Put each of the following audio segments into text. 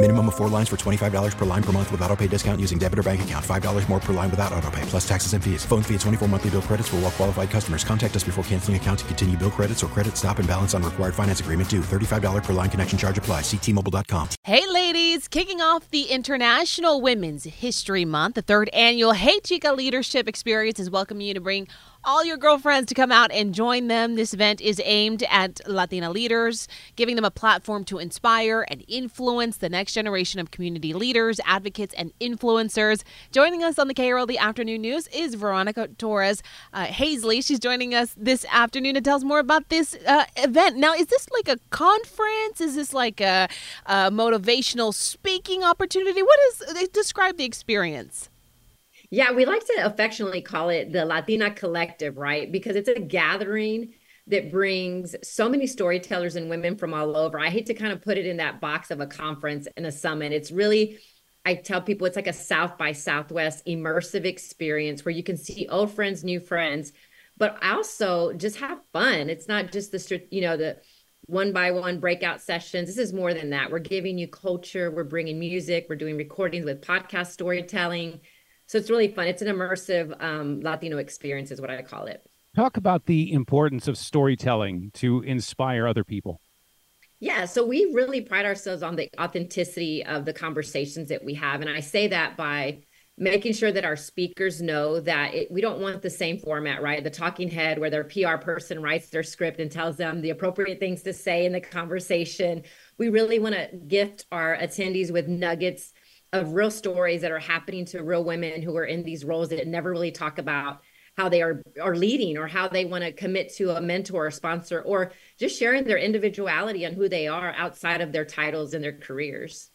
Minimum of four lines for $25 per line per month with auto pay discount using debit or bank account. $5 more per line without auto pay, plus taxes and fees. Phone fee at 24 monthly bill credits for all well qualified customers. Contact us before canceling account to continue bill credits or credit stop and balance on required finance agreement due. $35 per line connection charge apply. Ctmobile.com. Hey, ladies, kicking off the International Women's History Month, the third annual Hey Chica Leadership Experience is welcoming you to bring all your girlfriends to come out and join them. This event is aimed at Latina leaders, giving them a platform to inspire and influence the next generation of community leaders, advocates, and influencers. Joining us on the KRLD Afternoon News is Veronica Torres uh, Hazley. She's joining us this afternoon to tell us more about this uh, event. Now, is this like a conference? Is this like a, a motivational speaking opportunity? What is describe the experience? Yeah, we like to affectionately call it the Latina Collective, right? Because it's a gathering that brings so many storytellers and women from all over. I hate to kind of put it in that box of a conference and a summit. It's really, I tell people it's like a South by Southwest immersive experience where you can see old friends, new friends, but also just have fun. It's not just the, you know, the, one by one breakout sessions. This is more than that. We're giving you culture, we're bringing music, we're doing recordings with podcast storytelling, so it's really fun. It's an immersive um, Latino experience, is what I call it. Talk about the importance of storytelling to inspire other people. Yeah, so we really pride ourselves on the authenticity of the conversations that we have. And I say that by making sure that our speakers know that it, we don't want the same format, right? The talking head where their PR person writes their script and tells them the appropriate things to say in the conversation. We really want to gift our attendees with nuggets of real stories that are happening to real women who are in these roles that never really talk about how they are are leading or how they want to commit to a mentor or sponsor or just sharing their individuality and who they are outside of their titles and their careers.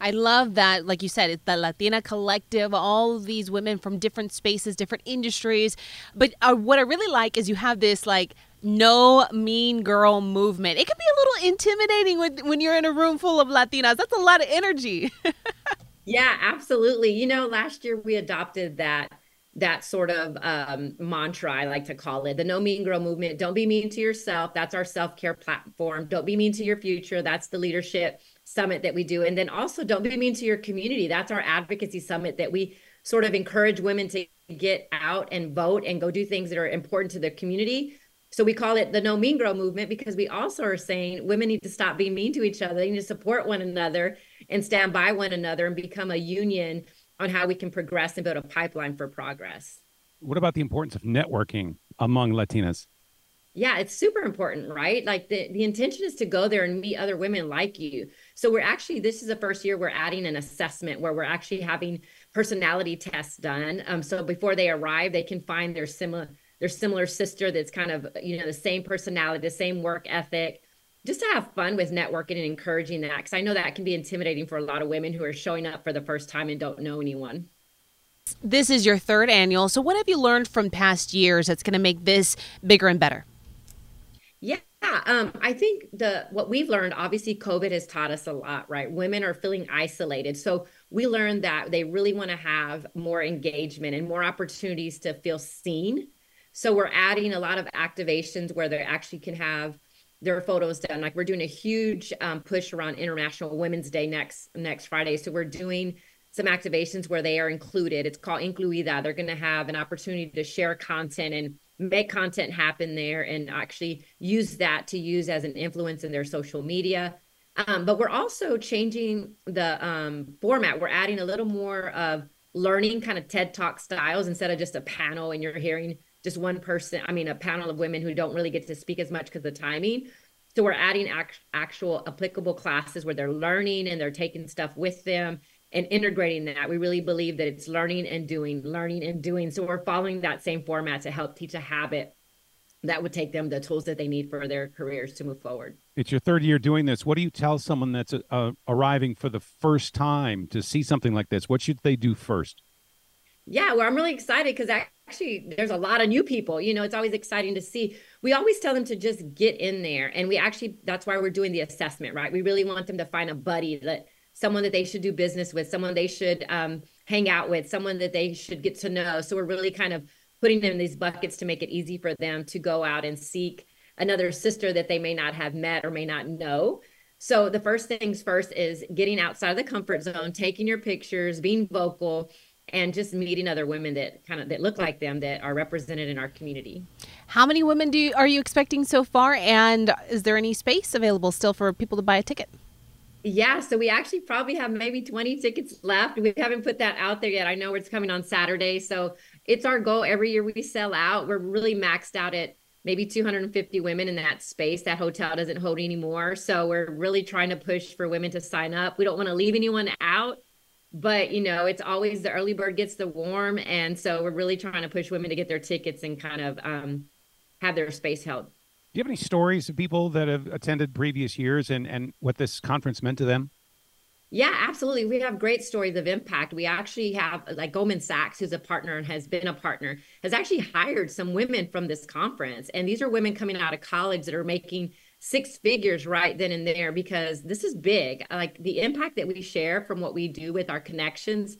I love that, like you said, it's the Latina collective, all these women from different spaces, different industries. But uh, what I really like is you have this like no mean girl movement. It can be a little intimidating when, when you're in a room full of Latinas. That's a lot of energy. Yeah, absolutely. You know, last year we adopted that that sort of um, mantra I like to call it the no mean girl movement. Don't be mean to yourself. That's our self care platform. Don't be mean to your future. That's the leadership summit that we do. And then also don't be mean to your community. That's our advocacy summit that we sort of encourage women to get out and vote and go do things that are important to the community so we call it the No Mean Girl movement because we also are saying women need to stop being mean to each other. They need to support one another and stand by one another and become a union on how we can progress and build a pipeline for progress. What about the importance of networking among Latinas? Yeah, it's super important, right? Like the, the intention is to go there and meet other women like you. So we're actually, this is the first year we're adding an assessment where we're actually having personality tests done. Um, so before they arrive, they can find their similar their similar sister that's kind of you know the same personality the same work ethic just to have fun with networking and encouraging that because i know that can be intimidating for a lot of women who are showing up for the first time and don't know anyone. This is your third annual. So what have you learned from past years that's going to make this bigger and better? Yeah um, I think the what we've learned, obviously, COVID has taught us a lot, right? Women are feeling isolated, so we learned that they really want to have more engagement and more opportunities to feel seen. So we're adding a lot of activations where they actually can have their photos done. Like we're doing a huge um, push around International Women's Day next next Friday. So we're doing some activations where they are included. It's called Incluida. They're going to have an opportunity to share content and make content happen there and actually use that to use as an influence in their social media. Um, but we're also changing the um, format. We're adding a little more of learning kind of TED Talk styles instead of just a panel and you're hearing just one person, I mean, a panel of women who don't really get to speak as much because of the timing. So we're adding act- actual applicable classes where they're learning and they're taking stuff with them and integrating that. We really believe that it's learning and doing, learning and doing. So we're following that same format to help teach a habit that would take them the tools that they need for their careers to move forward. It's your third year doing this. What do you tell someone that's uh, arriving for the first time to see something like this? What should they do first? Yeah, well, I'm really excited because actually there's a lot of new people. You know, it's always exciting to see. We always tell them to just get in there. And we actually, that's why we're doing the assessment, right? We really want them to find a buddy that someone that they should do business with, someone they should um, hang out with, someone that they should get to know. So we're really kind of putting them in these buckets to make it easy for them to go out and seek another sister that they may not have met or may not know. So the first things first is getting outside of the comfort zone, taking your pictures, being vocal, and just meeting other women that kind of that look like them that are represented in our community. How many women do you, are you expecting so far and is there any space available still for people to buy a ticket? Yeah, so we actually probably have maybe 20 tickets left. We haven't put that out there yet. I know it's coming on Saturday, so it's our goal every year we sell out. We're really maxed out at maybe 250 women in that space. That hotel doesn't hold anymore. So we're really trying to push for women to sign up. We don't want to leave anyone out, but you know, it's always the early bird gets the worm. And so we're really trying to push women to get their tickets and kind of um, have their space held. Do you have any stories of people that have attended previous years and, and what this conference meant to them? Yeah, absolutely. We have great stories of impact. We actually have like Goldman Sachs, who's a partner and has been a partner, has actually hired some women from this conference. And these are women coming out of college that are making six figures right then and there because this is big. Like the impact that we share from what we do with our connections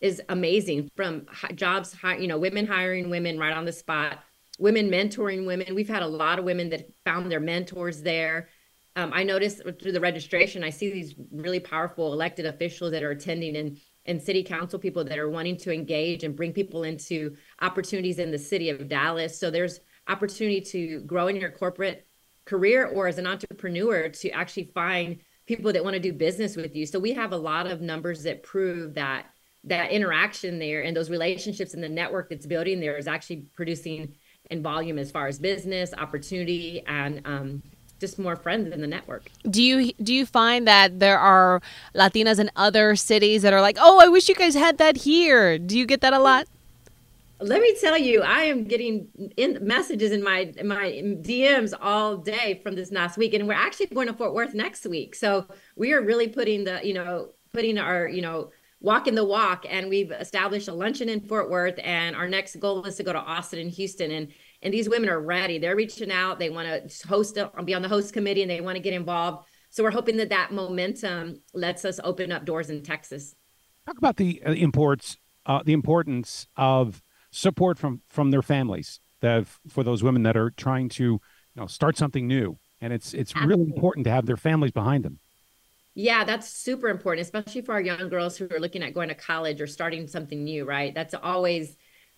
is amazing from jobs, you know, women hiring women right on the spot, women mentoring women. We've had a lot of women that found their mentors there um, I noticed through the registration, I see these really powerful elected officials that are attending and and city council people that are wanting to engage and bring people into opportunities in the city of Dallas. So there's opportunity to grow in your corporate career or as an entrepreneur to actually find people that want to do business with you. So we have a lot of numbers that prove that that interaction there and those relationships and the network that's building there is actually producing in volume as far as business opportunity and um, just more friends in the network. Do you do you find that there are Latinas in other cities that are like, "Oh, I wish you guys had that here." Do you get that a lot? Let me tell you, I am getting in messages in my my DMs all day from this last week, and we're actually going to Fort Worth next week. So we are really putting the you know putting our you know walking the walk, and we've established a luncheon in Fort Worth, and our next goal is to go to Austin and Houston, and and these women are ready. They're reaching out. They want to host, be on the host committee, and they want to get involved. So we're hoping that that momentum lets us open up doors in Texas. Talk about the uh, imports, uh, the importance of support from from their families that for those women that are trying to you know start something new, and it's it's Absolutely. really important to have their families behind them. Yeah, that's super important, especially for our young girls who are looking at going to college or starting something new, right? That's always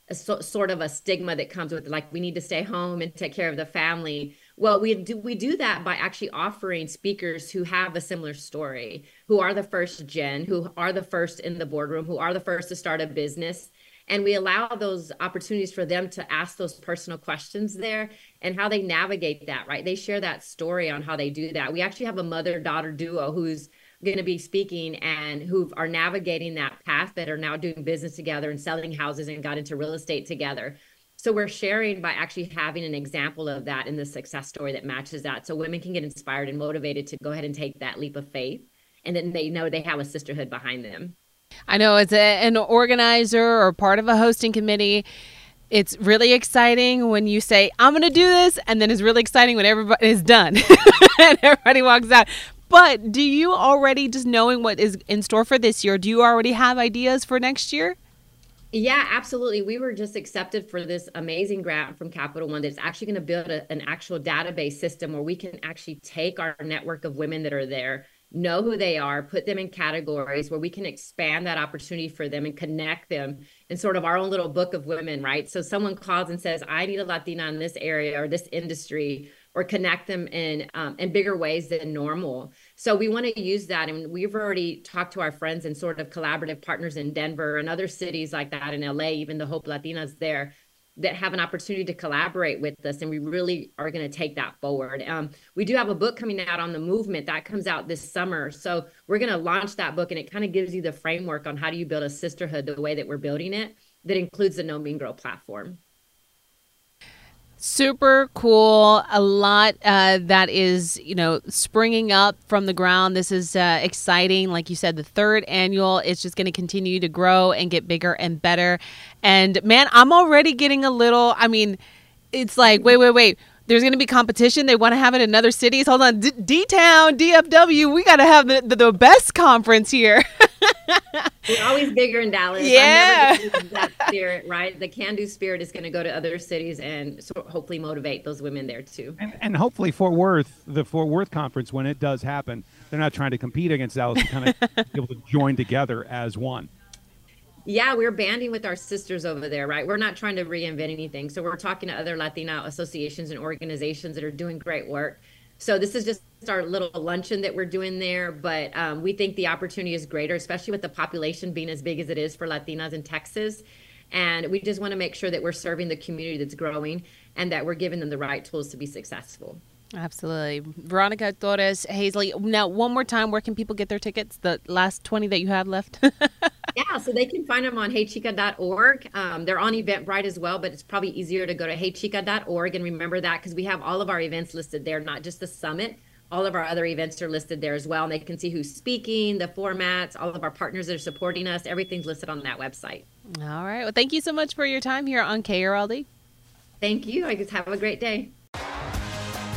a so, sort of a stigma that comes with like we need to stay home and take care of the family well we do we do that by actually offering speakers who have a similar story who are the first gen who are the first in the boardroom who are the first to start a business and we allow those opportunities for them to ask those personal questions there and how they navigate that right they share that story on how they do that we actually have a mother daughter duo who's going to be speaking and who are navigating that path that are now doing business together and selling houses and got into real estate together. So we're sharing by actually having an example of that in the success story that matches that. So women can get inspired and motivated to go ahead and take that leap of faith. And then they know they have a sisterhood behind them. I know as a, an organizer or part of a hosting committee, it's really exciting when you say, I'm going to do this. And then it's really exciting when everybody is done and everybody walks out. But do you already, just knowing what is in store for this year, do you already have ideas for next year? Yeah, absolutely. We were just accepted for this amazing grant from Capital One that's actually going to build a, an actual database system where we can actually take our network of women that are there, know who they are, put them in categories where we can expand that opportunity for them and connect them in sort of our own little book of women, right? So someone calls and says, I need a Latina in this area or this industry or connect them in um, in bigger ways than normal. So we want to use that, and we've already talked to our friends and sort of collaborative partners in Denver and other cities like that in LA, even the Hope Latinas there, that have an opportunity to collaborate with us and we really are going to take that forward. Um, we do have a book coming out on the movement that comes out this summer. So we're going to launch that book and it kind of gives you the framework on how do you build a sisterhood the way that we're building it that includes the no mean girl platform Super cool. A lot uh, that is, you know, springing up from the ground. This is uh, exciting. Like you said, the third annual is just going to continue to grow and get bigger and better. And man, I'm already getting a little, I mean, it's like, wait, wait, wait. There's going to be competition. They want to have it in other cities. Hold on. D Town, DFW, we got to have the, the, the best conference here. We're always bigger in Dallas. Yeah. that spirit, right? The can do spirit is going to go to other cities and so hopefully motivate those women there too. And, and hopefully Fort Worth, the Fort Worth conference, when it does happen, they're not trying to compete against Dallas, kind of be able to join together as one. Yeah, we're banding with our sisters over there, right? We're not trying to reinvent anything. So we're talking to other Latina associations and organizations that are doing great work. So this is just our little luncheon that we're doing there, but um, we think the opportunity is greater, especially with the population being as big as it is for Latinas in Texas. And we just want to make sure that we're serving the community that's growing and that we're giving them the right tools to be successful. Absolutely. Veronica Torres, Hazley. Now, one more time, where can people get their tickets? The last 20 that you have left? yeah, so they can find them on heychica.org. Um, they're on Eventbrite as well, but it's probably easier to go to heychica.org and remember that because we have all of our events listed there, not just the summit. All of our other events are listed there as well. And they can see who's speaking, the formats, all of our partners that are supporting us. Everything's listed on that website. All right. Well, thank you so much for your time here on KRLD. Thank you. I just have a great day.